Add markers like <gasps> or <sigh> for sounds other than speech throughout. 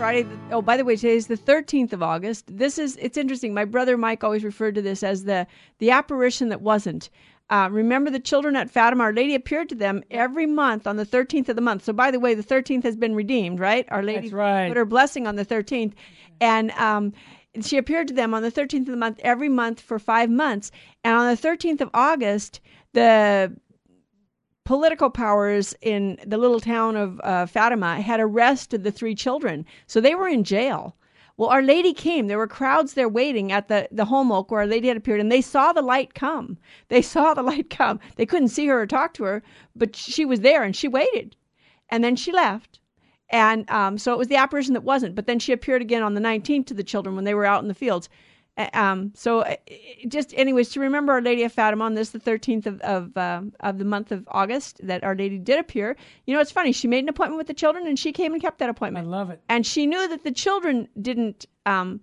Friday. The, oh, by the way, today is the 13th of August. This is, it's interesting. My brother Mike always referred to this as the, the apparition that wasn't. Uh, remember the children at Fatima? Our Lady appeared to them every month on the 13th of the month. So, by the way, the 13th has been redeemed, right? Our Lady That's right. put her blessing on the 13th. And, um, she appeared to them on the 13th of the month every month for five months. And on the 13th of August, the political powers in the little town of uh, Fatima had arrested the three children. So they were in jail. Well, Our Lady came. There were crowds there waiting at the, the oak where Our Lady had appeared, and they saw the light come. They <laughs> saw the light come. They couldn't see her or talk to her, but she was there and she waited. And then she left. And um, so it was the apparition that wasn't. But then she appeared again on the 19th to the children when they were out in the fields. Um, so uh, just anyways to remember Our Lady of Fatima on this the 13th of of, uh, of the month of August that Our Lady did appear. You know, it's funny. She made an appointment with the children and she came and kept that appointment. I love it. And she knew that the children didn't um,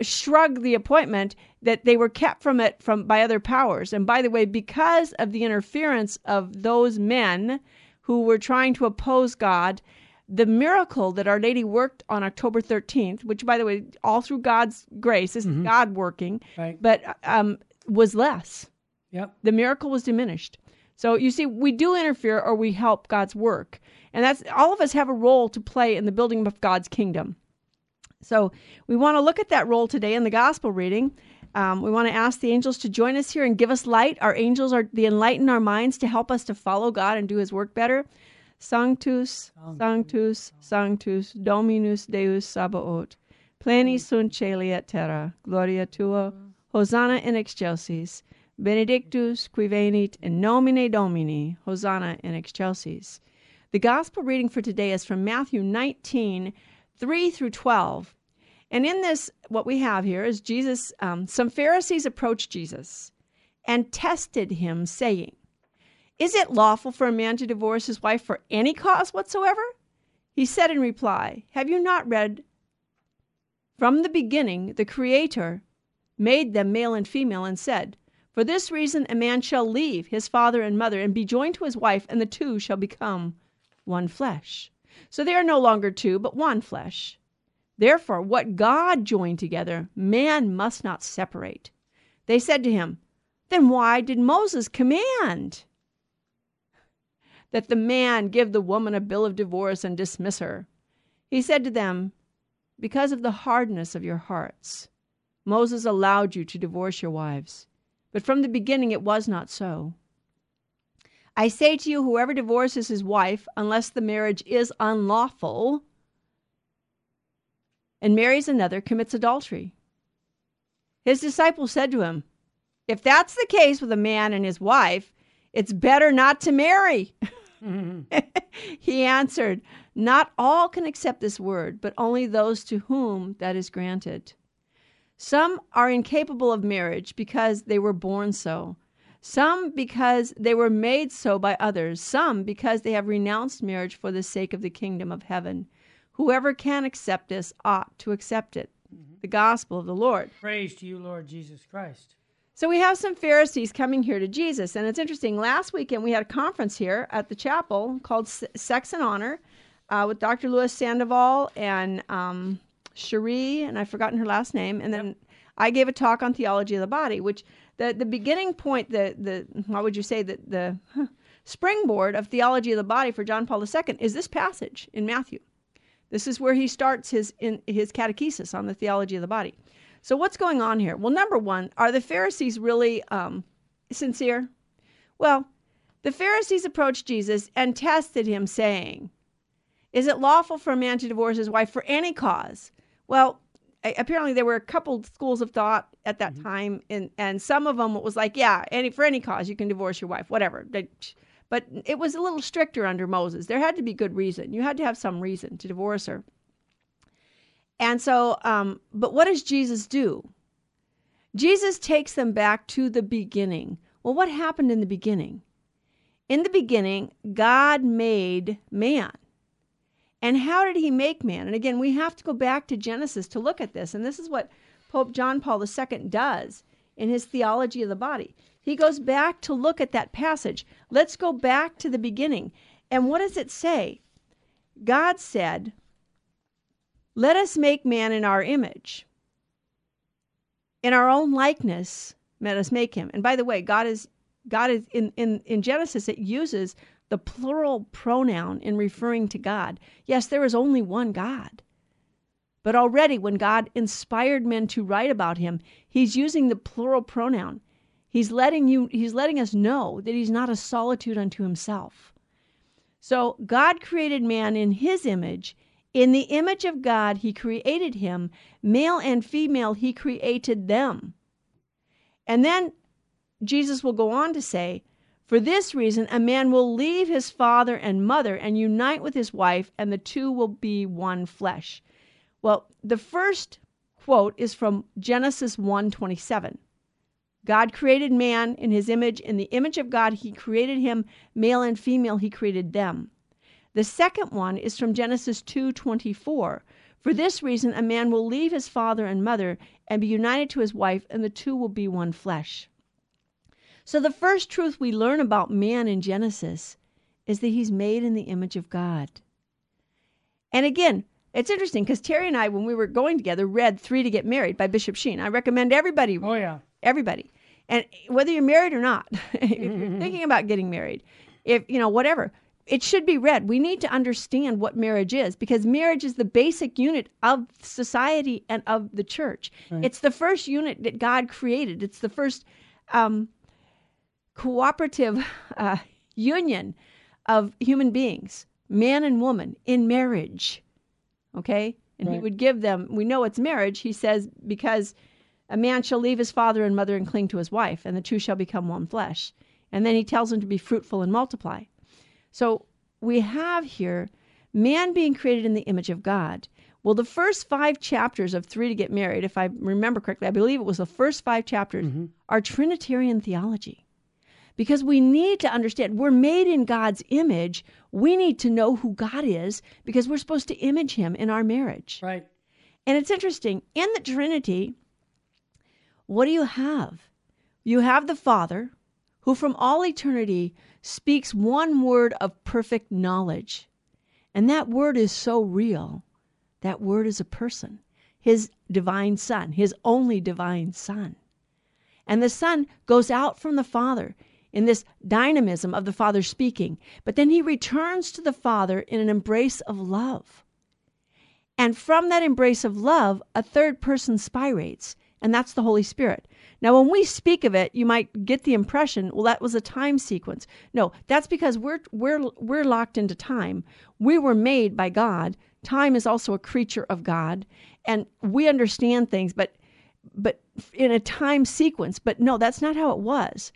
shrug the appointment that they were kept from it from by other powers. And by the way, because of the interference of those men who were trying to oppose God, the miracle that Our Lady worked on October 13th, which, by the way, all through God's grace, this is God working, Right. but um, was less. Yep. The miracle was diminished. So you see, we do interfere or we help God's work, and that's all of us have a role to play in the building of God's kingdom. So we want to look at that role today in the gospel reading. Um, we want to ask the angels to join us here and give us light. Our angels are the enlighten our minds to help us to follow God and do His work better. Sanctus, Sanctus, Sanctus, Dominus Deus Sabaoth, pleni sunt celi et terra, gloria tua, Hosanna in excelsis, benedictus qui venit in nomine Domini, Hosanna in excelsis. The gospel reading for today is from Matthew 19, 3 through 12. And in this, what we have here is Jesus, um, some Pharisees approached Jesus and tested him, saying, Is it lawful for a man to divorce his wife for any cause whatsoever? He said in reply, Have you not read, From the beginning, the Creator made them male and female, and said, For this reason a man shall leave his father and mother and be joined to his wife, and the two shall become one flesh. So they are no longer two, but one flesh. Therefore, what God joined together, man must not separate. They said to him, Then why did Moses command that the man give the woman a bill of divorce and dismiss her? He said to them, Because of the hardness of your hearts, Moses allowed you to divorce your wives. But from the beginning it was not so. I say to you, whoever divorces his wife, unless the marriage is unlawful, and marries another, commits adultery. His disciples said to him, If that's the case with a man and his wife, it's better not to marry. <laughs> <laughs> he answered, Not all can accept this word, but only those to whom that is granted. Some are incapable of marriage because they were born so, some because they were made so by others, some because they have renounced marriage for the sake of the kingdom of heaven. Whoever can accept this ought to accept it. Mm-hmm. The gospel of the Lord. Praise to you, Lord Jesus Christ. So we have some Pharisees coming here to Jesus, and it's interesting. Last weekend we had a conference here at the chapel called S- Sex and Honor uh, with Dr. Louis Sandoval and um, Cherie, and I've forgotten her last name. And then I gave a talk on theology of the body, which the the beginning point, the the what would you say that the huh, springboard of theology of the body for John Paul II is this passage in Matthew. This is where he starts his in his catechesis on the theology of the body. So what's going on here? Well, number one, are the Pharisees really um, sincere? Well, the Pharisees approached Jesus and tested him, saying, "Is it lawful for a man to divorce his wife for any cause?" Well, apparently there were a couple schools of thought at that time, and and some of them it was like, yeah, any for any cause you can divorce your wife, whatever. But it was a little stricter under Moses. There had to be good reason. You had to have some reason to divorce her. And so, um, but what does Jesus do? Jesus takes them back to the beginning. Well, what happened in the beginning? In the beginning, God made man. And how did he make man? And again, we have to go back to Genesis to look at this. And this is what Pope John Paul II does in his theology of the body. He goes back to look at that passage. Let's go back to the beginning. And what does it say? God said, Let us make man in our image. In our own likeness, let us make him. And by the way, God is God is in, in, in Genesis, it uses the plural pronoun in referring to God. Yes, there is only one God. But already, when God inspired men to write about him, he's using the plural pronoun. He's letting you he's letting us know that he's not a solitude unto himself. So God created man in his image. In the image of God he created him, male and female he created them. And then Jesus will go on to say, for this reason, a man will leave his father and mother and unite with his wife, and the two will be one flesh. Well, the first quote is from Genesis 1:27. God created man in his image. In the image of God, he created him, male and female, he created them. The second one is from Genesis 2:24. For this reason a man will leave his father and mother and be united to his wife and the two will be one flesh. So the first truth we learn about man in Genesis is that he's made in the image of God. And again, it's interesting because Terry and I, when we were going together, read Three to Get Married by Bishop Sheen. I recommend everybody. Oh, yeah. Everybody. And whether you're married or not, <laughs> if you're thinking about getting married, if, you know, whatever, it should be read. We need to understand what marriage is because marriage is the basic unit of society and of the church. Right. It's the first unit that God created, it's the first um, cooperative uh, union of human beings, man and woman, in marriage. Okay? And right. he would give them, we know it's marriage, he says, because a man shall leave his father and mother and cling to his wife, and the two shall become one flesh. And then he tells them to be fruitful and multiply. So we have here man being created in the image of God. Well, the first five chapters of Three to Get Married, if I remember correctly, I believe it was the first five chapters, mm-hmm. are Trinitarian theology. Because we need to understand we're made in God's image. We need to know who God is because we're supposed to image him in our marriage. Right. And it's interesting, in the Trinity, what do you have? You have the Father, who from all eternity speaks one word of perfect knowledge. And that word is so real. That word is a person, his divine Son, his only divine Son. And the Son goes out from the Father in this dynamism of the Father speaking, but then he returns to the Father in an embrace of love. And from that embrace of love, a third person spirates and that's the Holy Spirit. Now, when we speak of it, you might get the impression, well, that was a time sequence. No, that's because we're we're we're locked into time. We were made by God. Time is also a creature of God, and we understand things, but but in a time sequence. But no, that's not how it was.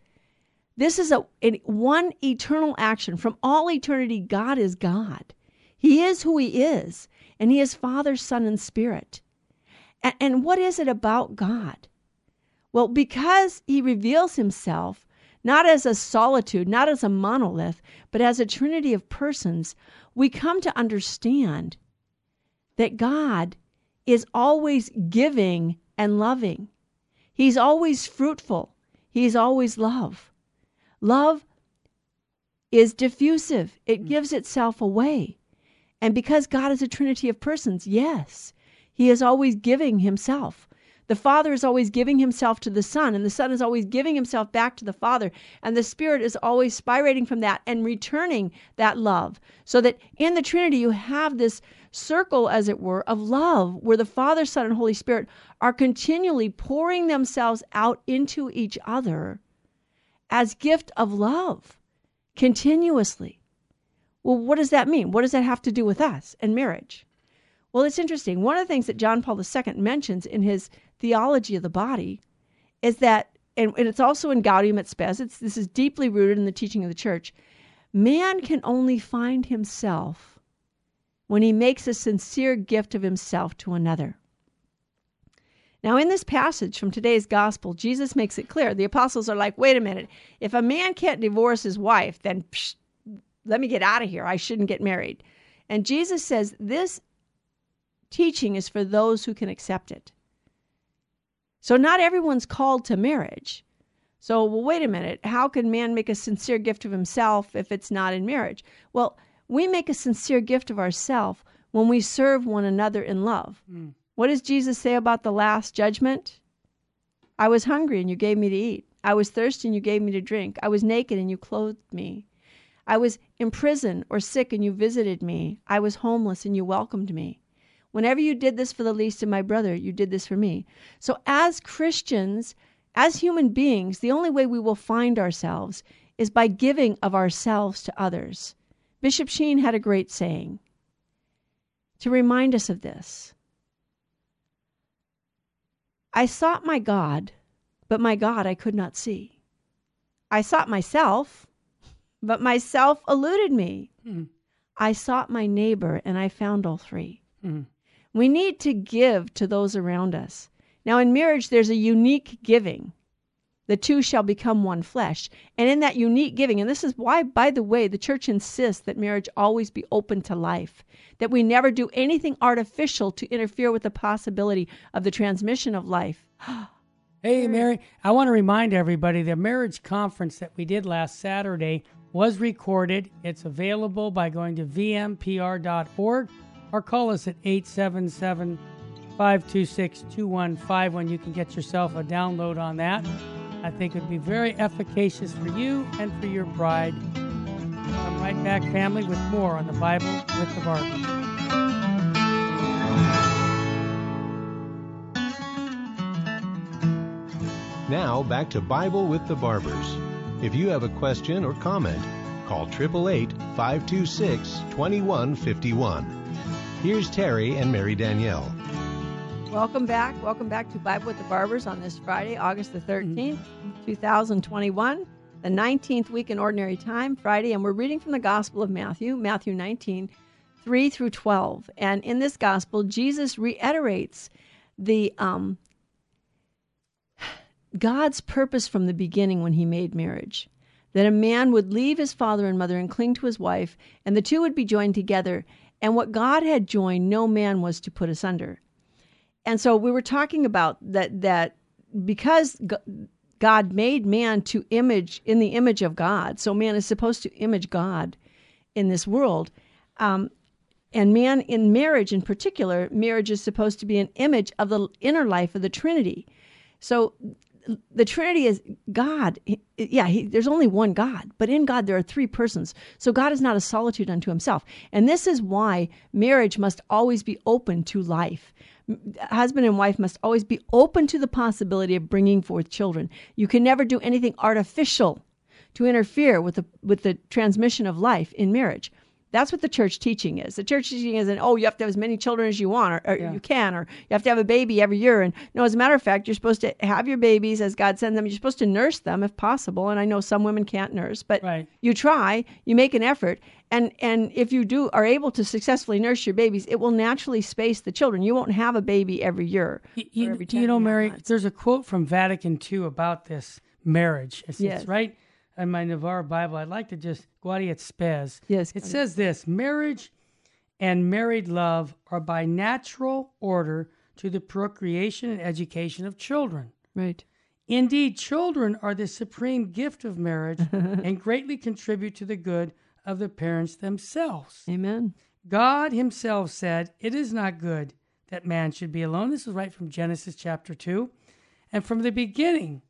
This is a one eternal action from all eternity. God is God. He is who He is, and He is Father, Son, and Spirit. And, and what is it about God? Well, because he reveals himself not as a solitude, not as a monolith, but as a trinity of persons, we come to understand that God is always giving and loving. He's always fruitful. He's always love. Love is diffusive, it mm. gives itself away. And because God is a trinity of persons, yes, he is always giving himself. The Father is always giving himself to the Son, and the Son is always giving himself back to the Father, and the Spirit is always spirating from that and returning that love. So that in the Trinity, you have this circle, as it were, of love where the Father, Son, and Holy Spirit are continually pouring themselves out into each other as gift of love continuously. Well, what does that mean? What does that have to do with us and marriage? Well, it's interesting. One of the things that John Paul II mentions in his theology of the body is that, and, and it's also in Gaudium et Spes, it's, this is deeply rooted in the teaching of the church. Man can only find himself when he makes a sincere gift of himself to another. Now, in this passage from today's gospel, Jesus makes it clear. The apostles are like, wait a minute, if a man can't divorce his wife, then psh, let me get out of here. I shouldn't get married. And Jesus says this teaching is for those who can accept it. So, not everyone's called to marriage. So, well, wait a minute. How can man make a sincere gift of himself if it's not in marriage? Well, we make a sincere gift of ourselves when we serve one another in love. Mm. What does Jesus say about the last judgment? I was hungry and you gave me to eat. I was thirsty and you gave me to drink. I was naked and you clothed me. I was in prison or sick and you visited me. I was homeless and you welcomed me. Whenever you did this for the least of my brother, you did this for me. So, as Christians, as human beings, the only way we will find ourselves is by giving of ourselves to others. Bishop Sheen had a great saying to remind us of this. I sought my God, but my God I could not see. I sought myself, but myself eluded me. Mm. I sought my neighbor, and I found all three. Mm. We need to give to those around us. Now, in marriage, there's a unique giving. The two shall become one flesh. And in that unique giving, and this is why, by the way, the church insists that marriage always be open to life, that we never do anything artificial to interfere with the possibility of the transmission of life. <gasps> hey, Mary, I want to remind everybody the marriage conference that we did last Saturday was recorded. It's available by going to vmpr.org or call us at 877 526 2151. You can get yourself a download on that. I think it would be very efficacious for you and for your bride. Come right back, family, with more on the Bible with the Barbers. Now, back to Bible with the Barbers. If you have a question or comment, call 888 526 2151. Here's Terry and Mary Danielle. Welcome back. Welcome back to Bible with the Barbers on this Friday, August the 13th, 2021, the 19th week in Ordinary Time, Friday, and we're reading from the Gospel of Matthew, Matthew 19, 3 through 12. And in this Gospel, Jesus reiterates the um, God's purpose from the beginning when he made marriage that a man would leave his father and mother and cling to his wife, and the two would be joined together, and what God had joined, no man was to put asunder. And so we were talking about that that because God made man to image in the image of God, so man is supposed to image God in this world. Um, and man in marriage in particular, marriage is supposed to be an image of the inner life of the Trinity. So the Trinity is God. Yeah, he, there's only one God, but in God there are three persons. So God is not a solitude unto himself. And this is why marriage must always be open to life. Husband and wife must always be open to the possibility of bringing forth children. You can never do anything artificial to interfere with the with the transmission of life in marriage. That's what the church teaching is. The church teaching isn't, oh, you have to have as many children as you want, or, or yeah. you can, or you have to have a baby every year. And no, as a matter of fact, you're supposed to have your babies as God sends them. You're supposed to nurse them if possible. And I know some women can't nurse, but right. you try, you make an effort. And and if you do are able to successfully nurse your babies, it will naturally space the children. You won't have a baby every year. You, every you know, Mary, months. there's a quote from Vatican II about this marriage. It's, yes. it's right in my Navarre Bible, I'd like to just Gaudium Spes. Yes. It says this marriage and married love are by natural order to the procreation and education of children. Right. Indeed, children are the supreme gift of marriage <laughs> and greatly contribute to the good of the parents themselves. Amen. God Himself said, It is not good that man should be alone. This is right from Genesis chapter 2. And from the beginning,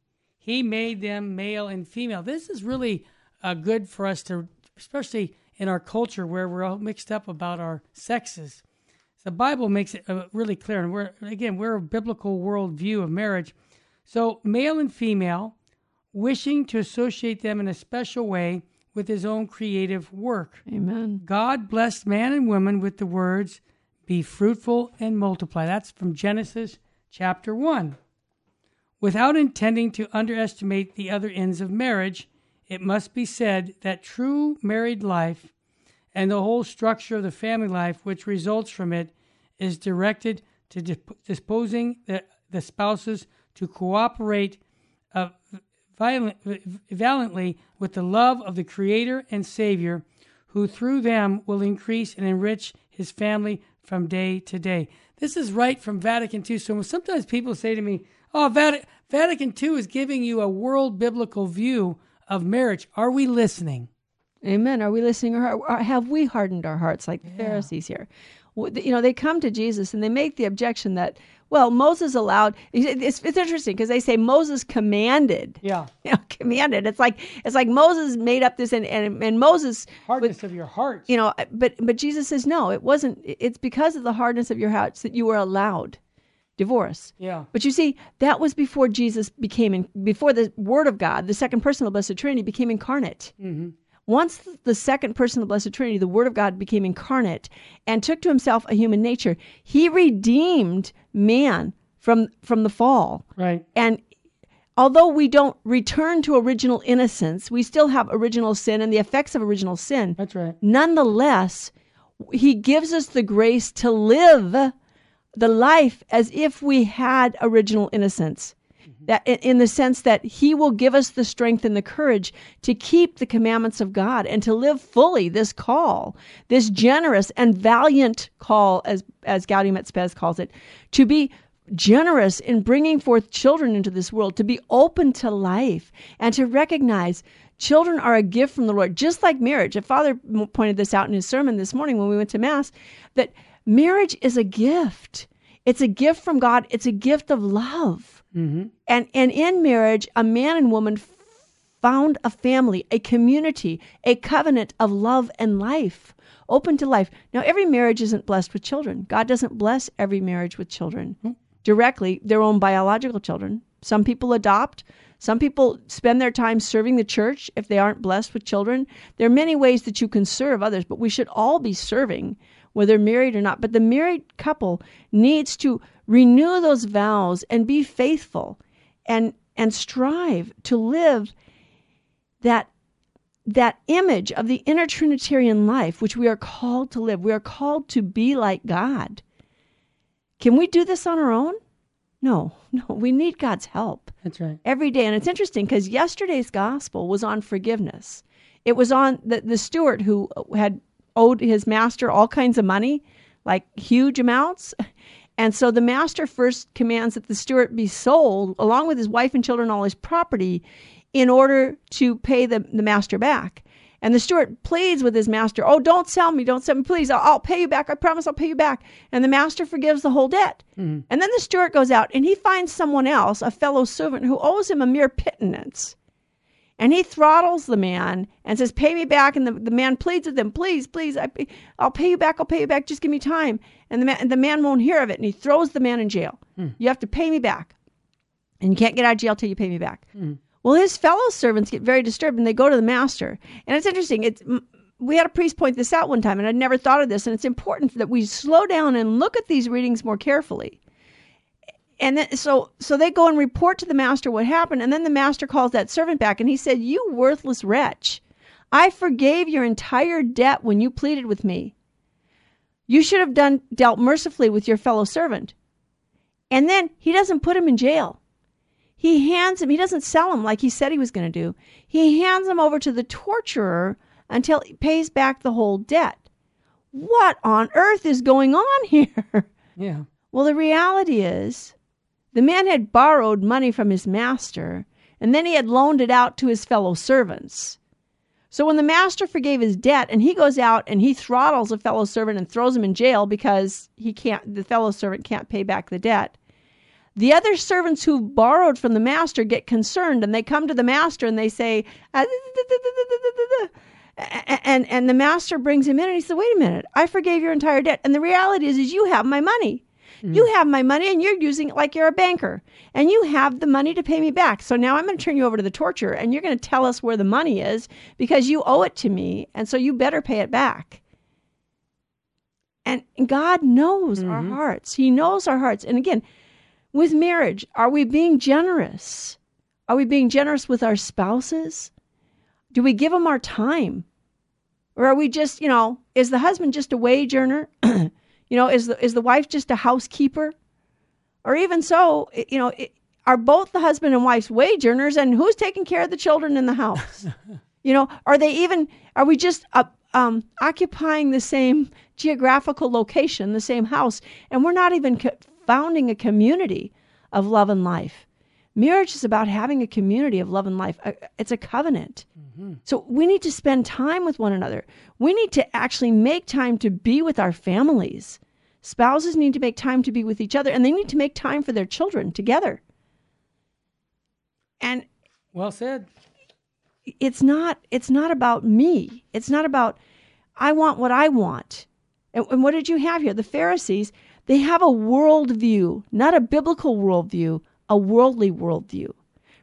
he made them male and female. This is really uh, good for us to, especially in our culture where we're all mixed up about our sexes. The Bible makes it uh, really clear, and we're again we're a biblical worldview of marriage. So male and female, wishing to associate them in a special way with His own creative work. Amen. God blessed man and woman with the words, "Be fruitful and multiply." That's from Genesis chapter one. Without intending to underestimate the other ends of marriage, it must be said that true married life and the whole structure of the family life which results from it is directed to disposing the, the spouses to cooperate uh, violent, valiantly with the love of the Creator and Savior, who through them will increase and enrich his family from day to day. This is right from Vatican II. So sometimes people say to me, Oh, Vatican, Vatican II is giving you a world biblical view of marriage. Are we listening? Amen. Are we listening or, have we hardened our hearts like the yeah. Pharisees here? You know, they come to Jesus and they make the objection that, well, Moses allowed. It's, it's interesting because they say Moses commanded. Yeah. <laughs> You know, commanded. It's like it's like Moses made up this and and, and Moses hardness with, of your heart. You know, but but Jesus says no. It wasn't. It's because of the hardness of your hearts that you were allowed divorce. Yeah. But you see, that was before Jesus became, in, before the Word of God, the second person of the Blessed Trinity, became incarnate. Mm-hmm. Once the second person of the Blessed Trinity, the Word of God, became incarnate and took to himself a human nature, he redeemed man from from the fall. Right. And although we don't return to original innocence, we still have original sin and the effects of original sin. That's right. Nonetheless, he gives us the grace to live the life as if we had original innocence. Mm-hmm. That in the sense that he will give us the strength and the courage to keep the commandments of God and to live fully this call, this generous and valiant call, as as Gaudium et Spes calls it, to be generous in bringing forth children into this world, to be open to life, and to recognize children are a gift from the Lord, just like marriage. A father pointed this out in his sermon this morning when we went to Mass that marriage is a gift. It's a gift from God. It's a gift of love. Mm-hmm. And and in marriage, a man and woman found a family, a community, a covenant of love and life, open to life. Now, every marriage isn't blessed with children. God doesn't bless every marriage with children mm-hmm. directly, their own biological children. Some people adopt. Some people spend their time serving the church if they aren't blessed with children. There are many ways that you can serve others, but we should all be serving whether married or not. But the married couple needs to renew those vows and be faithful and and strive to live that that image of the inner trinitarian life which we are called to live. We are called to be like god. Can we do this on our own? No <laughs> no we need god's help that's right. every day. And it's interesting because yesterday's gospel was on forgiveness. It was on the, the steward who had owed his master all kinds of money, like huge amounts. And so the master first commands that the steward be sold along with his wife and children, all his property, in order to pay the, the master back. And the steward pleads with his master, Oh, don't sell me, don't sell me, please. I'll, I'll pay you back. I promise I'll pay you back. And the master forgives the whole debt. Mm-hmm. And then the steward goes out and he finds someone else, a fellow servant, who owes him a mere pittance. And he throttles the man and says, Pay me back. And the, the man pleads with him, Please, please, I, I'll pay you back. I'll pay you back. Just give me time. And the man, and the man won't hear of it. And he throws the man in jail. Hmm. You have to pay me back. And you can't get out of jail till you pay me back. Hmm. Well, his fellow servants get very disturbed and they go to the master. And it's interesting. It's, we had a priest point this out one time, and I'd never thought of this. And it's important that we slow down and look at these readings more carefully and then so so they go and report to the master what happened and then the master calls that servant back and he said you worthless wretch i forgave your entire debt when you pleaded with me. You should have done dealt mercifully with your fellow servant. And then he doesn't put him in jail. He hands him he doesn't sell him like he said he was going to do. He hands him over to the torturer until he pays back the whole debt. What on earth is going on <laughs> here? Yeah. Well the reality is the man had borrowed money from his master, and then he had loaned it out to his fellow servants. So when the master forgave his debt and he goes out and he throttles a fellow servant and throws him in jail because he can't the fellow servant can't pay back the debt. The other servants who borrowed from the master get concerned and they come to the master and they say and and the master brings him in and he says, "Wait a minute. I forgave your entire debt and the reality is is you have my money. Mm-hmm. You have my money and you're using it like you're a banker. And you have the money to pay me back. So now I'm going to turn you over to the torture and you're going to tell us where the money is because you owe it to me. And so you better pay it back. And God knows mm-hmm. our hearts. He knows our hearts. And again, with marriage, are we being generous? Are we being generous with our spouses? Do we give them our time? Or are we just, you know, is the husband just a wage earner? <clears throat> You know, is the is the wife just a housekeeper? Or even so, you know, are both the husband and wife's wage earners and who's taking care of the children in the house? <laughs> you know, are they even, are we just uh, um, occupying the same geographical location, the same house, and we're not even co- founding a community of love and life? Marriage is about having a community of love and life. Uh, it's a covenant. Mm-hmm. So we need to spend time with one another. We need to actually make time to be with our families. Spouses need to make time to be with each other and they need to make time for their children together. And well said. It's not it's not about me. It's not about I want what I want. And, and what did you have here? The Pharisees, they have a worldview, not a biblical worldview a worldly worldview.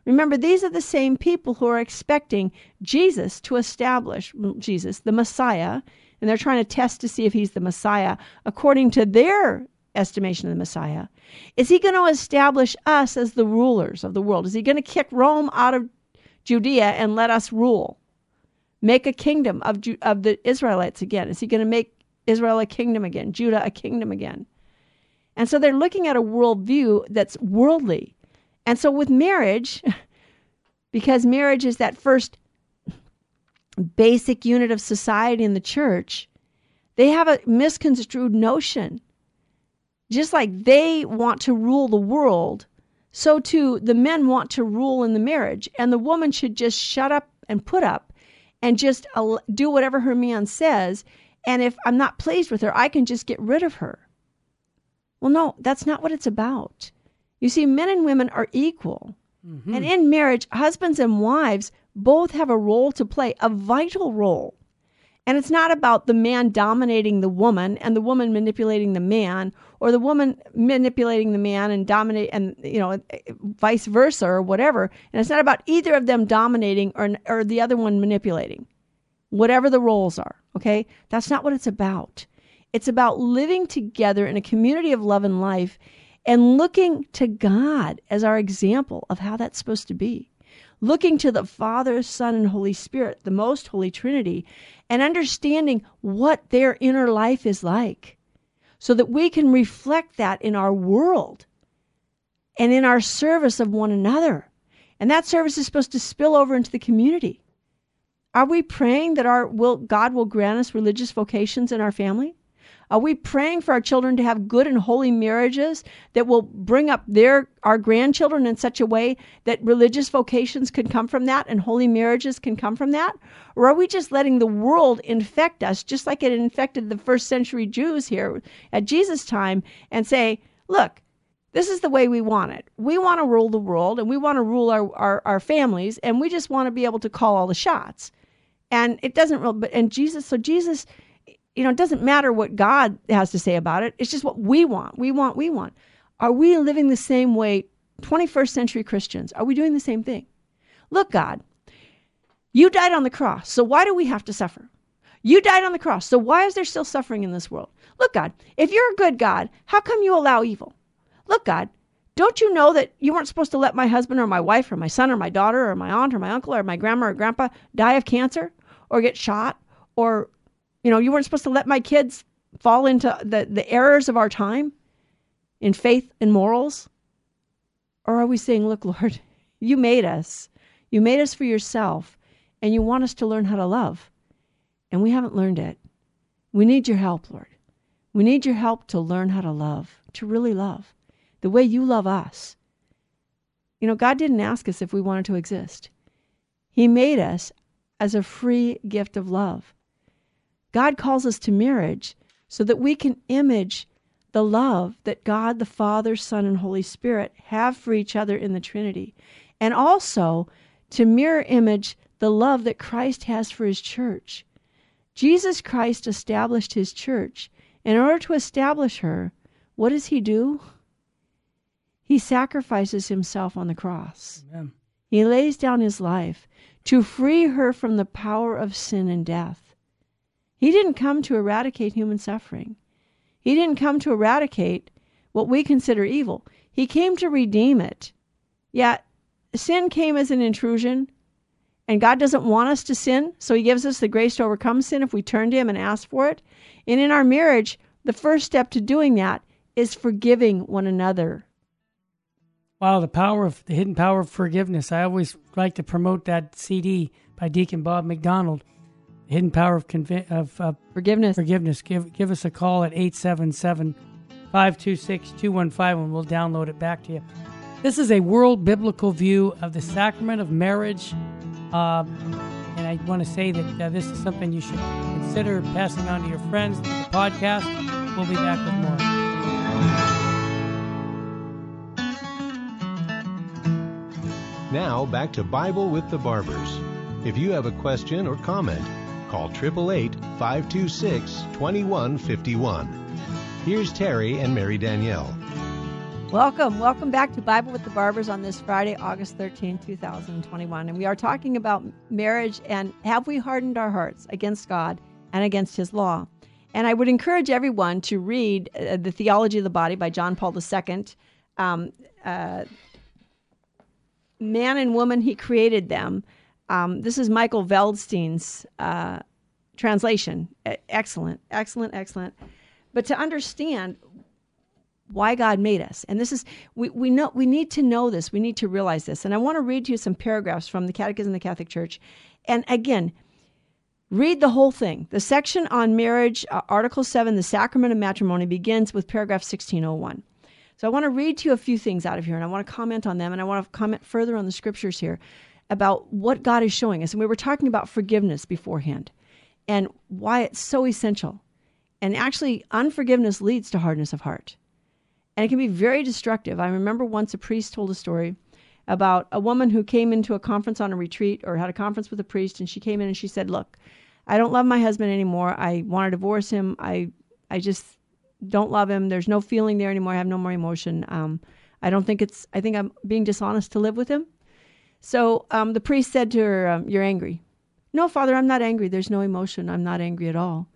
Remember, these are the same people who are expecting Jesus to establish Jesus, the Messiah, and they're trying to test to see if he's the Messiah according to their estimation of the Messiah. Is he going to establish us as the rulers of the world? Is he going to kick Rome out of Judea and let us rule? Make a kingdom of, of the Israelites again? Is he going to make Israel a kingdom again, Judah a kingdom again? And so they're looking at a worldview that's worldly. And so with marriage, <laughs> because marriage is that first basic unit of society in the church, they have a misconstrued notion. Just like they want to rule the world, so too the men want to rule in the marriage. And the woman should just shut up and put up and just do whatever her man says. And if I'm not pleased with her, I can just get rid of her. Well, no, that's not what it's about. You see, men and women are equal. Mm-hmm. And in marriage, husbands and wives both have a role to play, a vital role. And it's not about the man dominating the woman and the woman manipulating the man or the woman manipulating the man and dominate and you know vice versa or whatever. And it's not about either of them dominating or or the other one manipulating. Whatever the roles are, okay? That's not what it's about. It's about living together in a community of love and life and looking to God as our example of how that's supposed to be. Looking to the Father, Son, and Holy Spirit, the most holy Trinity, and understanding what their inner life is like so that we can reflect that in our world and in our service of one another. And that service is supposed to spill over into the community. Are we praying that our will God will grant us religious vocations in our family? Are we praying for our children to have good and holy marriages that will bring up their our grandchildren in such a way that religious vocations can come from that and holy marriages can come from that? Or are we just letting the world infect us just like it infected the first century Jews here at Jesus' time and say, look, this is the way we want it. We want to rule the world and we want to rule our, our, our families and we just want to be able to call all the shots. And it doesn't really, but, and Jesus, so Jesus you know, it doesn't matter what God has to say about it. It's just what we want. We want, we want. Are we living the same way, 21st century Christians? Are we doing the same thing? Look, God, you died on the cross, so why do we have to suffer? You died on the cross, so why is there still suffering in this world? Look, God, if you're a good God, how come you allow evil? Look, God, don't you know that you weren't supposed to let my husband or my wife or my son or my daughter or my aunt or my uncle or my grandma or grandpa die of cancer or get shot or you know, you weren't supposed to let my kids fall into the, the errors of our time in faith and morals? Or are we saying, look, Lord, <laughs> you made us. You made us for yourself, and you want us to learn how to love. And we haven't learned it. We need your help, Lord. We need your help to learn how to love, to really love, the way you love us. You know, God didn't ask us if we wanted to exist, He made us as a free gift of love. God calls us to marriage so that we can image the love that God, the Father, Son, and Holy Spirit have for each other in the Trinity, and also to mirror image the love that Christ has for his church. Jesus Christ established his church. In order to establish her, what does he do? He sacrifices himself on the cross. Amen. He lays down his life to free her from the power of sin and death. He didn't come to eradicate human suffering. He didn't come to eradicate what we consider evil. He came to redeem it. Yet, sin came as an intrusion, and God doesn't want us to sin, so He gives us the grace to overcome sin if we turn to Him and ask for it. And in our marriage, the first step to doing that is forgiving one another Wow, the power of the hidden power of forgiveness. I always like to promote that CD by Deacon Bob McDonald. The hidden power of, convi- of uh, Forgiveness. forgiveness. Give give us a call at 877 526 215 and we'll download it back to you. This is a world biblical view of the sacrament of marriage. Uh, and I want to say that uh, this is something you should consider passing on to your friends. The podcast. We'll be back with more. Now back to Bible with the Barbers. If you have a question or comment, call 888 526 2151. Here's Terry and Mary Danielle. Welcome, welcome back to Bible with the Barbers on this Friday, August 13, 2021. And we are talking about marriage and have we hardened our hearts against God and against His law? And I would encourage everyone to read uh, The Theology of the Body by John Paul II. Um, uh, man and woman, He created them. Um, this is Michael Waldstein's uh, translation. Excellent, excellent, excellent. But to understand why God made us. And this is we, we know we need to know this. We need to realize this. And I want to read to you some paragraphs from the Catechism of the Catholic Church. And again, read the whole thing. The section on marriage, uh, Article 7, the sacrament of matrimony, begins with paragraph 1601. So I want to read to you a few things out of here and I want to comment on them and I want to comment further on the scriptures here about what God is showing us. And we were talking about forgiveness beforehand and why it's so essential. And actually, unforgiveness leads to hardness of heart and it can be very destructive. I remember once a priest told a story about a woman who came into a conference on a retreat or had a conference with a priest, and she came in and she said, "Look, I don't love my husband anymore. I want to divorce him. I, I just don't love him. There's no feeling there anymore. I have no more emotion. Um, I don't think it's. I think I'm being dishonest to live with him." So um, the priest said to her, um, "You're angry." No, Father, I'm not angry. There's no emotion. I'm not angry at all.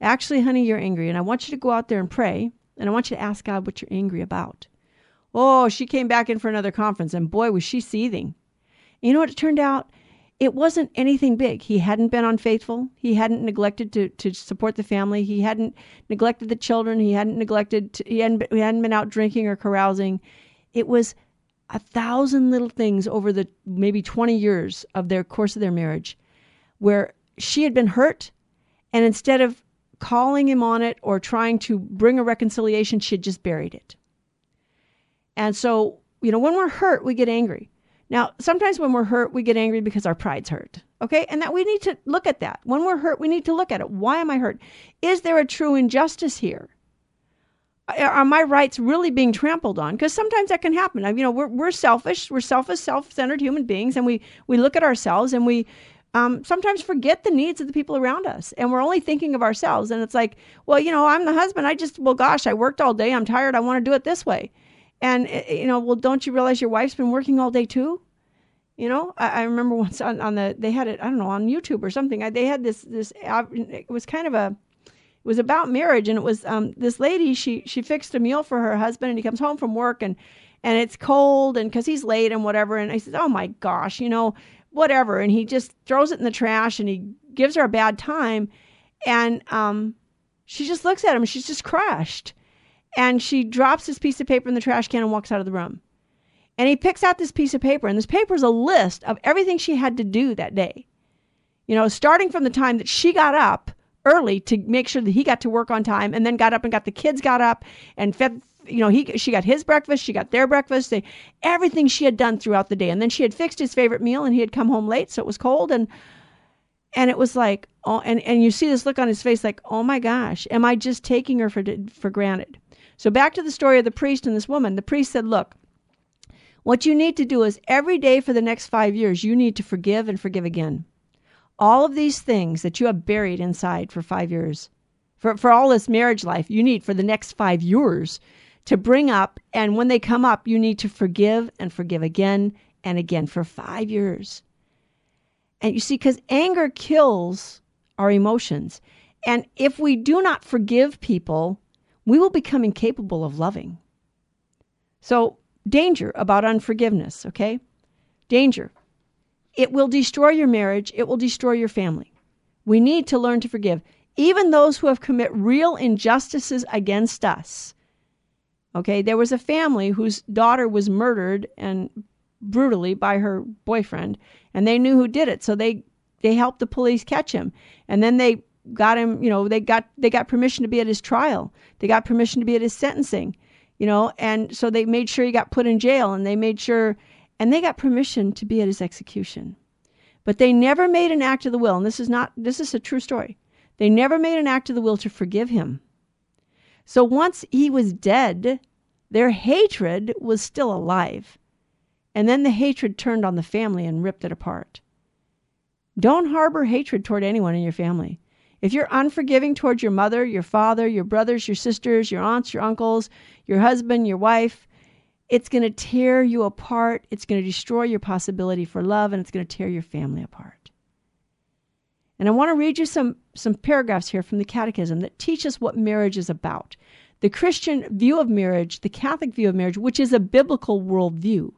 Actually, honey, you're angry, and I want you to go out there and pray and I want you to ask God what you're angry about. Oh, she came back in for another conference, and boy, was she seething. You know what it turned out? It wasn't anything big. He hadn't been unfaithful. He hadn't neglected to, to support the family. He hadn't neglected the children. He hadn't neglected. To, he hadn't. He hadn't been out drinking or carousing. It was a thousand little things over the maybe twenty years of their course of their marriage, where she had been hurt, and instead of calling him on it or trying to bring a reconciliation, she had just buried it. And so, you know, when we're hurt, we get angry. Now, sometimes when we're hurt, we get angry because our pride's hurt. Okay? And that we need to look at that. When we're hurt, we need to look at it. Why am I hurt? Is there a true injustice here? Uh, are my rights really being trampled on? Because sometimes that can happen. You know, we're, we're selfish. We're selfish, self-centered human beings, and we we look at ourselves and we um, sometimes forget the needs of the people around us and we're only thinking of ourselves. And it's like well you know i'm the husband. I just well gosh i worked all day. I'm tired. I want to do it this way. And eh, eh, you know well don't you realize your wife's been working all day too? You know i, I remember once on, on the they had it i don't know on youtube or something. I, they had this this uh, it was kind of a it was about marriage and it was um, this lady she she fixed a meal for her husband and he comes home from work and and it's cold and because he's late and whatever and i said oh my gosh you know whatever. And he just throws it in the trash and he gives her a bad time. And um, she just looks at him. And she's just crushed. And she drops this piece of paper in the trash can and walks out of the room. And he picks out this piece of paper, and this paper is a list of everything she had to do that day. You know, starting from the time that she got up early to make sure that he got to work on time, and then got up and got the kids got up and fed you know, he she got his breakfast, she got their breakfast, they, everything she had done throughout the day, and then she had fixed his favorite meal, and he had come home late, so it was cold, and and it was like, oh, and and you see this look on his face, like, oh my gosh, am I just taking her for for granted? So back to the story of the priest and this woman. The priest said, look, what you need to do is every day for the next five years, you need to forgive and forgive again. All of these things that you have buried inside for five years, for, for all this marriage life, you need for the next five years to bring up. And when they come up, you need to forgive and forgive again and again for five years. And you see, because anger kills our emotions. And if we do not forgive people, we will become incapable of loving. So, danger about unforgiveness, okay? Danger. It will destroy your marriage, it will destroy your family. We need to learn to forgive. Even those who have commit real injustices against us, Okay, there was a family whose daughter was murdered and brutally by her boyfriend, and they knew who did it, so they they helped the police catch him, and then they got him. You know, they got they got permission to be at his trial. They got permission to be at his sentencing. You know, and so they made sure he got put in jail, and they made sure, and they got permission to be at his execution. But they never made an act of the will, and this is not this is a true story. They never made an act of the will to forgive him. So once he was dead, their hatred was still alive. And then the hatred turned on the family and ripped it apart. Don't harbor hatred toward anyone in your family. If you're unforgiving towards your mother, your father, your brothers, your sisters, your aunts, your uncles, your husband, your wife, it's going to tear you apart. It's going to destroy your possibility for love and it's going to tear your family apart. And I want to read you some, some paragraphs here from the Catechism that teach us what marriage is about. The Christian view of marriage, the Catholic view of marriage, which is a biblical worldview.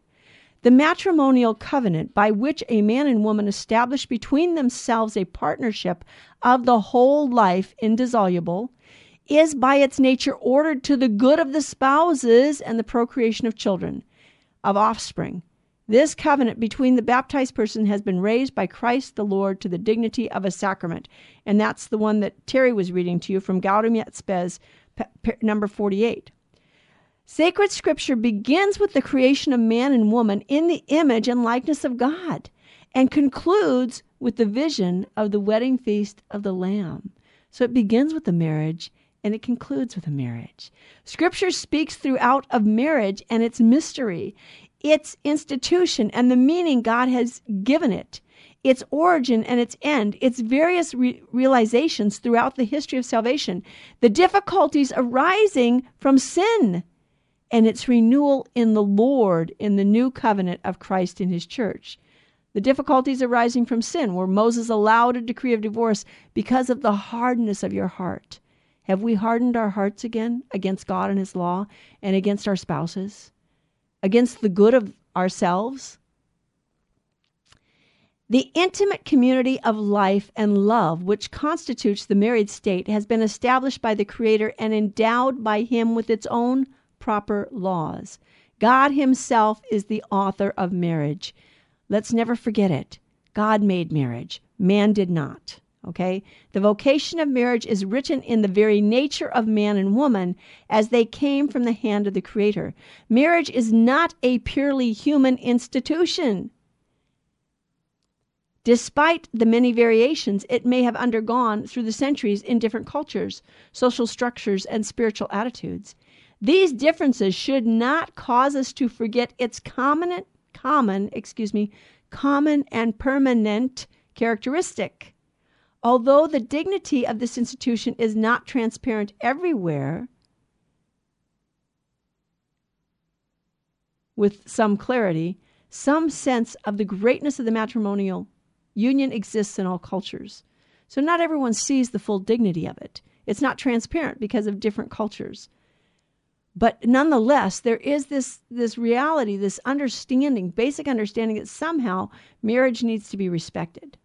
The matrimonial covenant by which a man and woman establish between themselves a partnership of the whole life indissoluble is by its nature ordered to the good of the spouses and the procreation of children, of offspring. This covenant between the baptized person has been raised by Christ the Lord to the dignity of a sacrament. And that's the one that Terry was reading to you from Gaudium et Spes, number 48. Sacred scripture begins with the creation of man and woman in the image and likeness of God and concludes with the vision of the wedding feast of the Lamb. So it begins with the marriage and it concludes with a marriage. Scripture speaks throughout of marriage and its mystery, its institution and the meaning God has given it, its origin and its end, its various re- realizations throughout the history of salvation, the difficulties arising from sin, and its renewal in the Lord in the new covenant of Christ in his church. The difficulties arising from sin, where Moses allowed a decree of divorce because of the hardness of your heart have we hardened our hearts again against God and His law and against our spouses? Against the good of ourselves? The intimate community of life and love, which constitutes the married state, has been established by the Creator and endowed by Him with its own proper laws. God Himself is the author of marriage. Let's never forget it. God made marriage, man did not. Okay? The vocation of marriage is written in the very nature of man and woman as they came from the hand of the Creator. Marriage is not a purely human institution. Despite the many variations it may have undergone through the centuries in different cultures, social structures, and spiritual attitudes, these differences should not cause us to forget its common, common, excuse me, common and permanent characteristic. Although the dignity of this institution is not transparent everywhere, with some clarity, some sense of the greatness of the matrimonial union exists in all cultures. So not everyone sees the full dignity of it. It's not transparent because of different cultures. But nonetheless, there is this, this reality, this understanding, basic understanding that somehow marriage needs to be respected.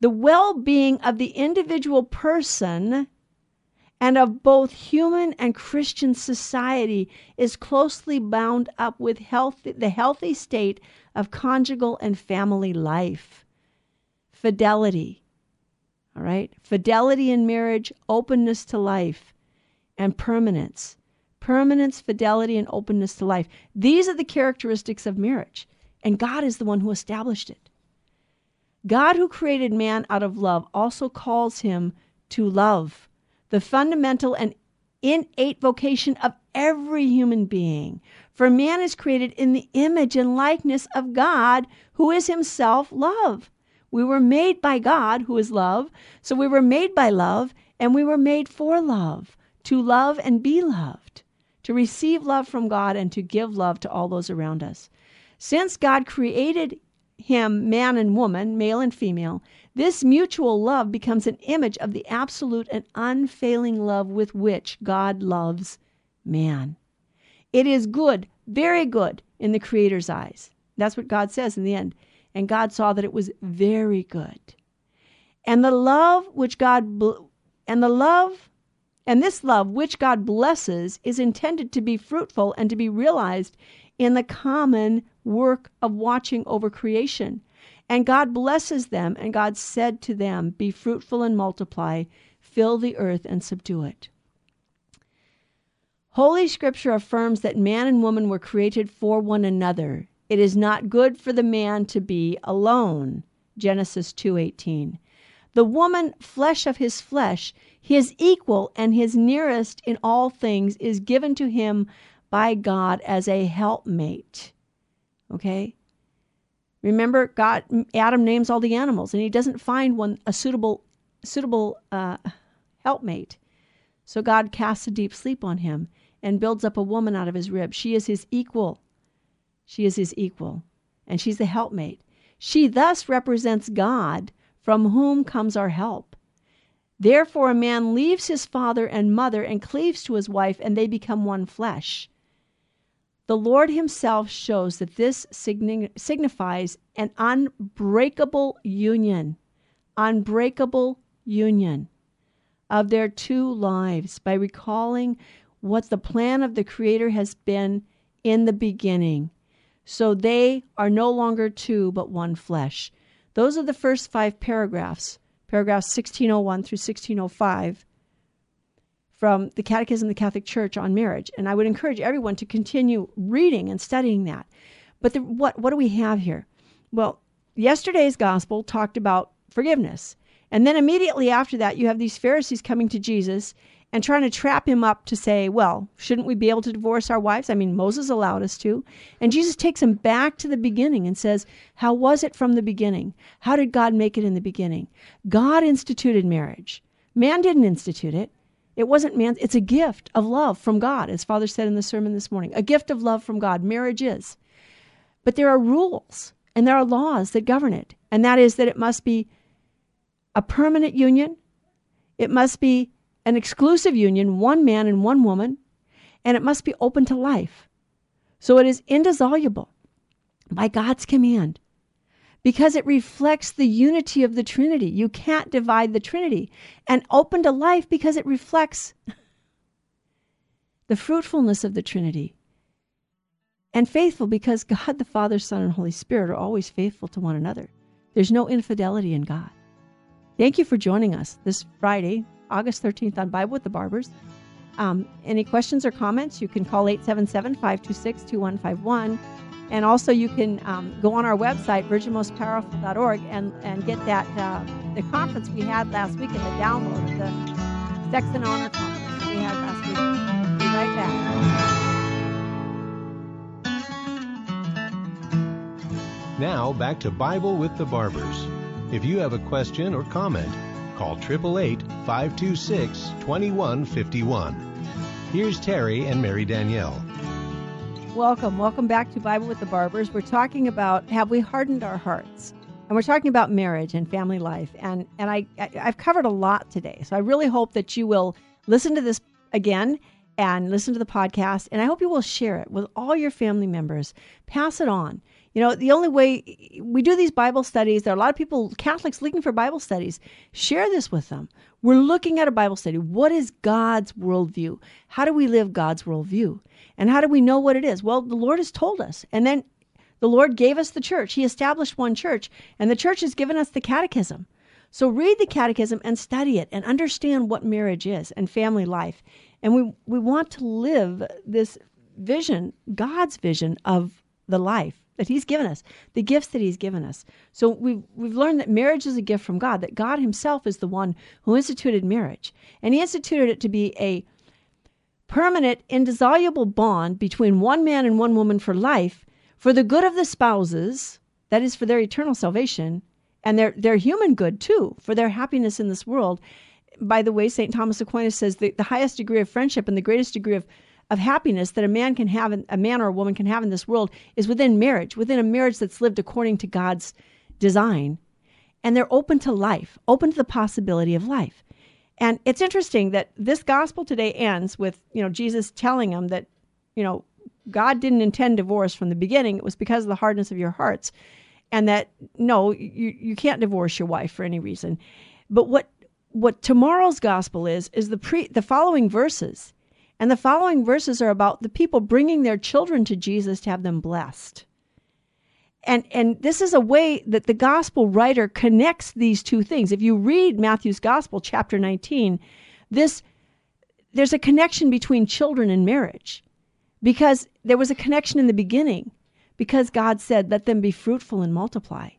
The well being of the individual person and of both human and Christian society is closely bound up with health, the healthy state of conjugal and family life. Fidelity, all right? Fidelity in marriage, openness to life, and permanence. Permanence, fidelity, and openness to life. These are the characteristics of marriage, and God is the one who established it. God, who created man out of love, also calls him to love, the fundamental and innate vocation of every human being. For man is created in the image and likeness of God, who is himself love. We were made by God, who is love. So we were made by love, and we were made for love, to love and be loved, to receive love from God and to give love to all those around us. Since God created him man and woman, male and female, this mutual love becomes an image of the absolute and unfailing love with which God loves man. It is good, very good in the Creator's eyes. That's what God says in the end. And God saw that it was very good. And the love which God and the love And this love, which God blesses, is intended to be fruitful and to be realized in the common work of watching over creation. And God blesses them, and God said to them, Be fruitful and multiply, fill the earth and subdue it. Holy Scripture affirms that man and woman were created for one another. It is not good for the man to be alone. Genesis 2:18. The woman, flesh of his flesh, his equal and his nearest in all things, is given to him by God as a helpmate. Okay? Remember, God, Adam names all the animals, and he doesn't find one a suitable, suitable uh, helpmate. So God casts a deep sleep on him and builds up a woman out of his rib. She is his equal. She is his equal, and she's the helpmate. She thus represents God, from whom comes our help. Therefore, a man leaves his father and mother and cleaves to his wife, and they become one flesh. The Lord Himself shows that this signifies an unbreakable union, unbreakable union of their two lives by recalling what the plan of the Creator has been in the beginning. So they are no longer two, but one flesh. Those are the first five paragraphs, paragraphs 1601 through 1605 from the Catechism of the Catholic Church on marriage. And I would encourage everyone to continue reading and studying that. But the, what, what do we have here? Well, yesterday's gospel talked about forgiveness. And then immediately after that, you have these Pharisees coming to Jesus and trying to trap him up to say, well, shouldn't we be able to divorce our wives? I mean, Moses allowed us to. And Jesus takes him back to the beginning and says, how was it from the beginning? How did God make it in the beginning? God instituted marriage. Man didn't institute it. It wasn't man, it's a gift of love from God, as Father said in the sermon this morning. A gift of love from God. Marriage is. But there are rules and there are laws that govern it. And that is that it must be a permanent union, it must be an exclusive union, one man and one woman, and it must be open to life. So it is indissoluble by God's command because it reflects the unity of the Trinity. You can't divide the Trinity. And open to life because it reflects the fruitfulness of the Trinity. And faithful because God the Father, Son, and Holy Spirit are always faithful to one another. There's no infidelity in God. Thank you for joining us this Friday, August 13th on Bible with the Barbers. Um, any questions or comments, you can call 877 526 2151 and also, you can um, go on our website, virginmostpowerful.org, and, and get that uh, the conference we had last week and the download of the Sex and Honor conference we had last week. Be right back. Now, back to Bible with the Barbers. If you have a question or comment, call 888 526 2151. Here's Terry and Mary Danielle. Welcome. Welcome back to Bible with the Barbers. We're talking about have we hardened our hearts? And we're talking about marriage and family life. And and I, I I've covered a lot today. So I really hope that you will listen to this again and listen to the podcast. And I hope you will share it with all your family members. Pass it on. You know, the only way we do these Bible studies, there are a lot of people, Catholics, looking for Bible studies. Share this with them. We're looking at a Bible study. What is God's worldview? How do we live God's worldview? And how do we know what it is? Well, the Lord has told us. And then the Lord gave us the church. He established one church, and the church has given us the catechism. So read the catechism and study it and understand what marriage is and family life. And we, we want to live this vision, God's vision of the life that He's given us, the gifts that He's given us. So we've, we've learned that marriage is a gift from God, that God Himself is the one who instituted marriage. And He instituted it to be a permanent, indissoluble bond between one man and one woman for life, for the good of the spouses, that is, for their eternal salvation, and their, their human good too, for their happiness in this world. By the way, St. Thomas Aquinas says the, the highest degree of friendship and the greatest degree of of happiness that a man can have, a man or a woman can have in this world is within marriage, within a marriage that's lived according to God's design. And they're open to life, open to the possibility of life. And it's interesting that this gospel today ends with, you know, Jesus telling them that, you know, God didn't intend divorce from the beginning. It was because of the hardness of your hearts. And that, no, you, you can't divorce your wife for any reason. But what what tomorrow's gospel is is the pre the following verses. And the following verses are about the people bringing their children to Jesus to have them blessed. And and this is a way that the gospel writer connects these two things. If you read Matthew's gospel chapter 19, this there's a connection between children and marriage because there was a connection in the beginning because God said let them be fruitful and multiply.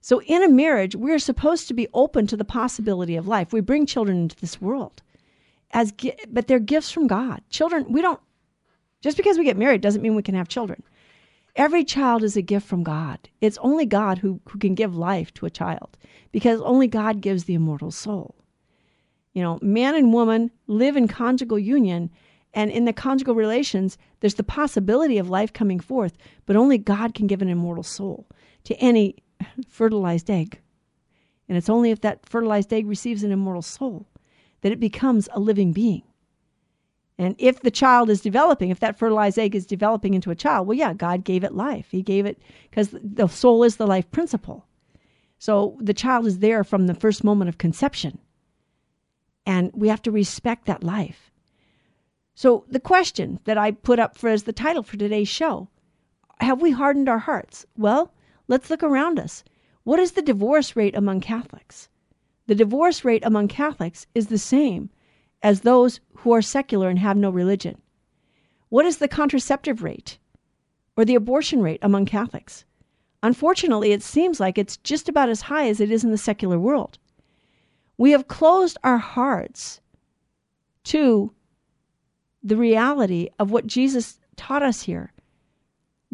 So in a marriage, we're supposed to be open to the possibility of life. We bring children into this world as but they're gifts from God. Children, we don't just because we get married doesn't mean we can have children. Every child is a gift from God. It's only God who, who can give life to a child because only God gives the immortal soul. You know, man and woman live in conjugal union, and in the conjugal relations, there's the possibility of life coming forth, but only God can give an immortal soul to any <laughs> fertilized egg. And it's only if that fertilized egg receives an immortal soul that it becomes a living being. And if the child is developing, if that fertilized egg is developing into a child, well, yeah, God gave it life. He gave it because the soul is the life principle. So the child is there from the first moment of conception. And we have to respect that life. So the question that I put up for as the title for today's show have we hardened our hearts? Well, let's look around us. What is the divorce rate among Catholics? The divorce rate among Catholics is the same as those who are secular and have no religion? What is the contraceptive rate or the abortion rate among Catholics? Unfortunately, it seems like it's just about as high as it is in the secular world. We have closed our hearts to the reality of what Jesus taught us here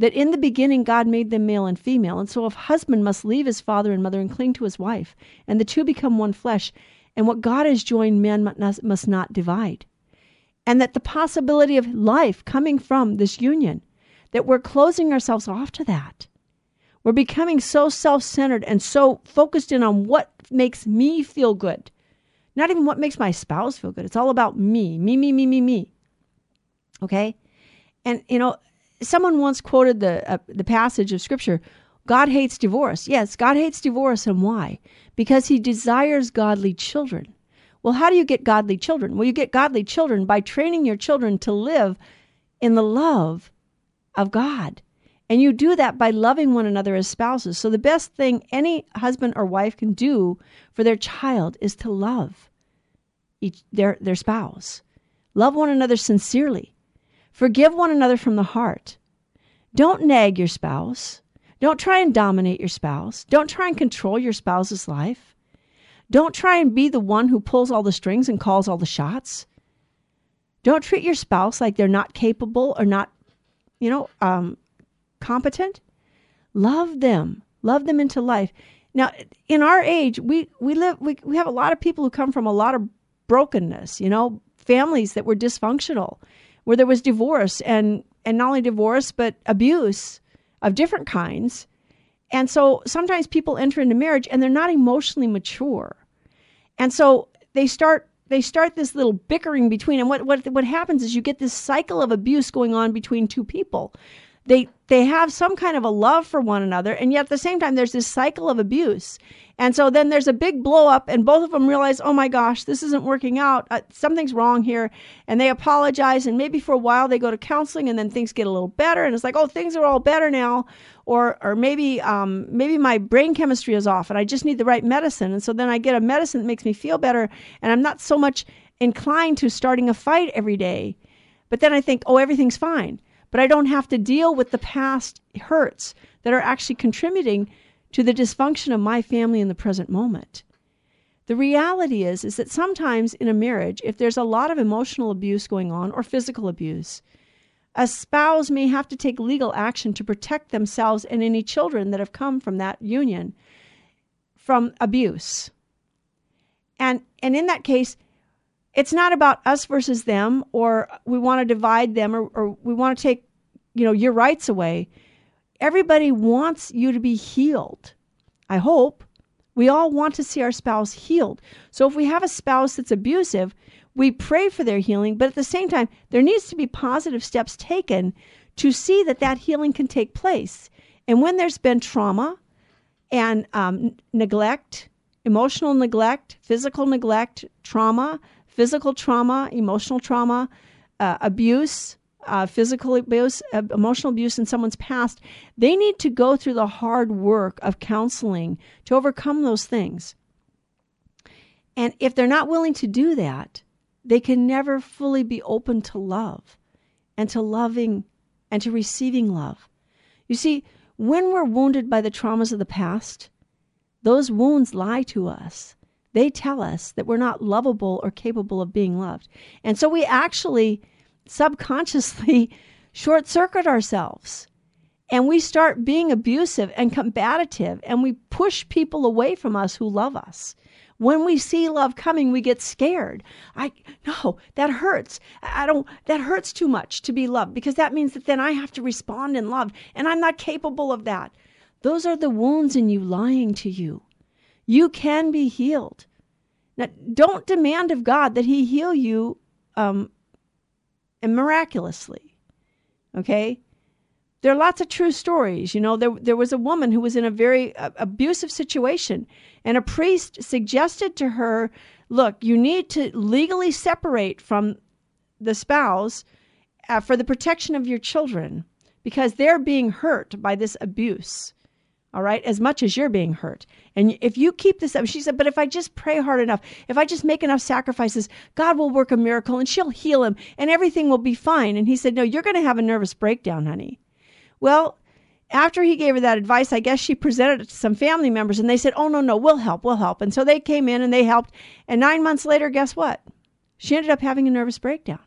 that in the beginning God made them male and female. And so, a husband must leave his father and mother and cling to his wife, and the two become one flesh, and what God has joined, man must not divide. And that the possibility of life coming from this union, that we're closing ourselves off to that. We're becoming so self centered and so focused in on what makes me feel good. Not even what makes my spouse feel good. It's all about me, me, me, me, me, me. Okay? And, you know, someone once quoted the, uh, the passage of scripture God hates divorce. Yes, God hates divorce. And why? Because he desires godly children. Well, how do you get godly children? Well, you get godly children by training your children to live in the love of God. And you do that by loving one another as spouses. So, the best thing any husband or wife can do for their child is to love each, their, their spouse. Love one another sincerely. Forgive one another from the heart. Don't nag your spouse. Don't try and dominate your spouse. Don't try and control your spouse's life. Don't try and be the one who pulls all the strings and calls all the shots. Don't treat your spouse like they're not capable or not, you know, um, competent. Love them. Love them into life. Now, in our age, we, we live we, we have a lot of people who come from a lot of brokenness, you know, families that were dysfunctional, where there was divorce and and not only divorce but abuse of different kinds. And so sometimes people enter into marriage and they're not emotionally mature. And so they start they start this little bickering between and what what what happens is you get this cycle of abuse going on between two people they they have some kind of a love for one another and yet at the same time there's this cycle of abuse. And so then there's a big blow up and both of them realize oh my gosh this isn't working out. Uh, something's wrong here. And they apologize and maybe for a while they go to counseling and then things get a little better and it's like oh things are all better now. Or or maybe um, maybe my brain chemistry is off and i just need the right medicine. And so then i get a medicine that makes me feel better and i'm not so much inclined to starting a fight every day. But then i think oh everything's fine but I don't have to deal with the past hurts that are actually contributing to the dysfunction of my family in the present moment. The reality is is that sometimes in a marriage if there's a lot of emotional abuse going on or physical abuse, a spouse may have to take legal action to protect themselves and any children that have come from that union from abuse. And and in that case, it's not about us versus them or we want to divide them or, or we want to take you know your rights away. Everybody wants you to be healed. I hope. We all want to see our spouse healed. So if we have a spouse that's abusive we pray for their healing but at the same time there needs to be positive steps taken to see that that healing can take place. And when there's been trauma and um, neglect emotional neglect, physical neglect, trauma, physical trauma, emotional trauma, uh, abuse, uh, physical abuse, uh, emotional abuse in someone's past, they need to go through the hard work of counseling to overcome those things. And if they're not willing to do that, they can never fully be open to love and to loving and to receiving love. You see, when we're wounded by the traumas of the past, those wounds lie to us. They tell us that we're not lovable or capable of being loved. And so we actually subconsciously <laughs> short circuit ourselves and we start being abusive and combative and we push people away from us who love us. When we see love coming we get scared. I no that hurts. I don't that hurts too much to be loved because that means that then i have to respond in love and i'm not capable of that. Those are the wounds in you lying to you you can be healed now don't demand of god that he heal you um, miraculously. Okay? There are lots of true stories. You know, there, there was a woman who was in a very uh, abusive situation, and a priest suggested to her, look, you need to legally separate from the spouse uh, for the protection of your children because they're being hurt by this abuse all right, as much as you're being hurt. And if you keep this up, she said, but if I just pray hard enough, if I just make enough sacrifices, God will work a miracle and she'll heal him and everything will be fine. And he said, no, you're going to have a nervous breakdown, honey. Well, after he gave her that advice, I guess she presented it to some family members and they said, oh, no, no, we'll help, we'll help. And so they came in and they helped. And nine months later, guess what? She ended up having a nervous breakdown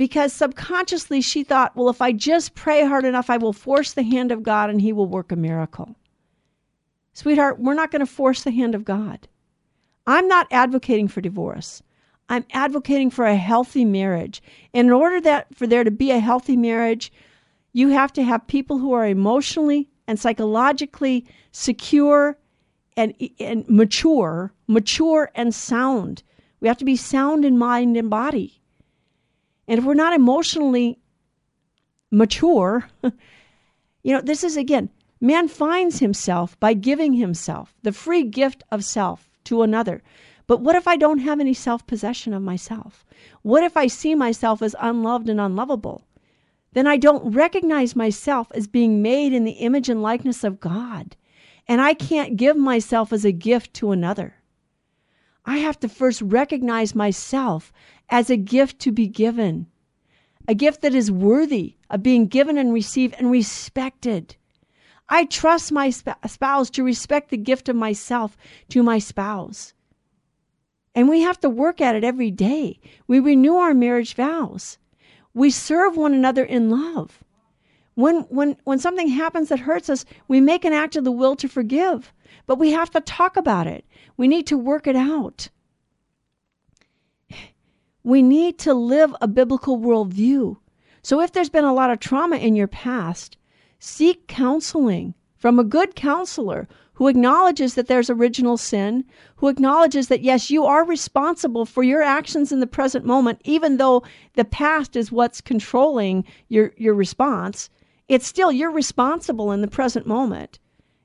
because subconsciously she thought, well, if I just pray hard enough, I will force the hand of God and he will work a miracle. Sweetheart, we're not going to force the hand of God. I'm not advocating for divorce. I'm advocating for a healthy marriage. And in order that for there to be a healthy marriage, you have to have people who are emotionally and psychologically secure and, and mature, mature and sound. We have to be sound in mind and body. And if we're not emotionally mature, <laughs> you know, this is again, man finds himself by giving himself the free gift of self to another. But what if I don't have any self possession of myself? What if I see myself as unloved and unlovable? Then I don't recognize myself as being made in the image and likeness of God. And I can't give myself as a gift to another. I have to first recognize myself as a gift to be given, a gift that is worthy of being given and received and respected. I trust my spouse to respect the gift of myself to my spouse. And we have to work at it every day. We renew our marriage vows. We serve one another in love. When, when, when something happens that hurts us, we make an act of the will to forgive. But we have to talk about it. We need to work it out. We need to live a biblical worldview. So if there's been a lot of trauma in your past, seek counseling from a good counselor who acknowledges that there's original sin, who acknowledges that yes, you are responsible for your actions in the present moment, even though the past is what's controlling your, your response. It's still you're responsible in the present moment.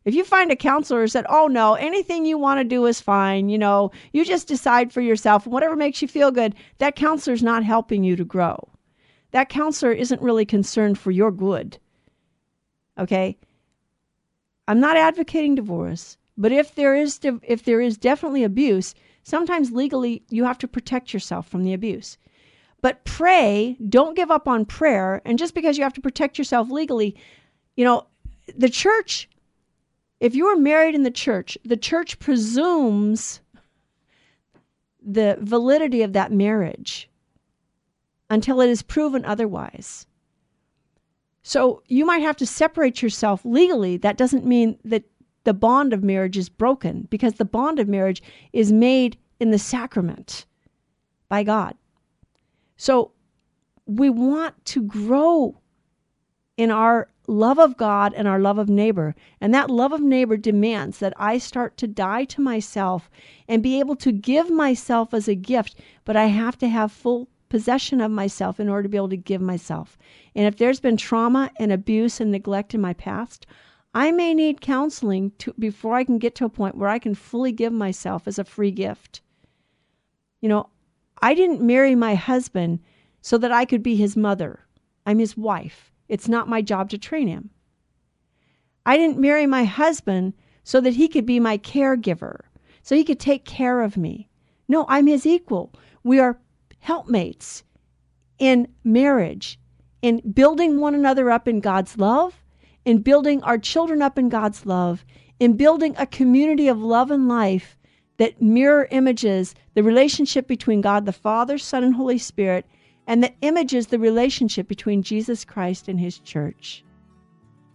If you find a counselor who said, oh no, anything you want to do is fine, you know, you just decide for yourself, whatever makes you feel good, that counselor's not helping you to grow. That counselor isn't really concerned for your good. Okay? I'm not advocating divorce, but if there is if there is definitely abuse, sometimes legally you have to protect yourself from the abuse. But pray, don't give up on prayer, and just because you have to protect yourself legally, you know, the church if you are married in the church, the church presumes the validity of that marriage until it is proven otherwise. So you might have to separate yourself legally. That doesn't mean that the bond of marriage is broken because the bond of marriage is made in the sacrament by God. So we want to grow in our love of God and our love of neighbor. And that love of neighbor demands that I start to die to myself and be able to give myself as a gift, but I have to have full possession of myself in order to be able to give myself. And if there's been trauma and abuse and neglect in my past, I may need counseling to, before I can get to a point where I can fully give myself as a free gift. You know, I didn't marry my husband so that I could be his mother. I'm his wife. It's not my job to train him. I didn't marry my husband so that he could be my caregiver, so he could take care of me. No, I'm his equal. We are helpmates in marriage, in building one another up in God's love, in building our children up in God's love, in building a community of love and life that mirror images the relationship between God the Father, Son, and Holy Spirit, and that images the relationship between Jesus Christ and His church.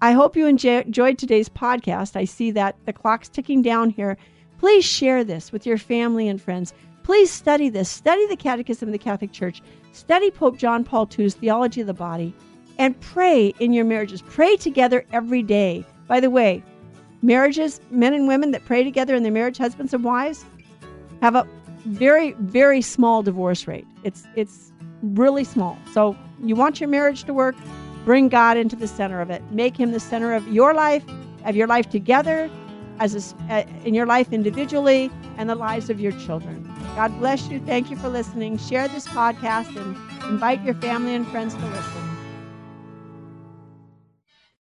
I hope you enjoyed today's podcast. I see that the clock's ticking down here. Please share this with your family and friends. Please study this. Study the Catechism of the Catholic Church. Study Pope John Paul II's Theology of the Body. And pray in your marriages. Pray together every day. By the way, marriages, men and women that pray together in their marriage, husbands and wives, have a very, very small divorce rate. It's it's really small. So you want your marriage to work, bring God into the center of it. Make him the center of your life, of your life together, as a, in your life individually, and the lives of your children. God bless you. Thank you for listening. Share this podcast and invite your family and friends to listen.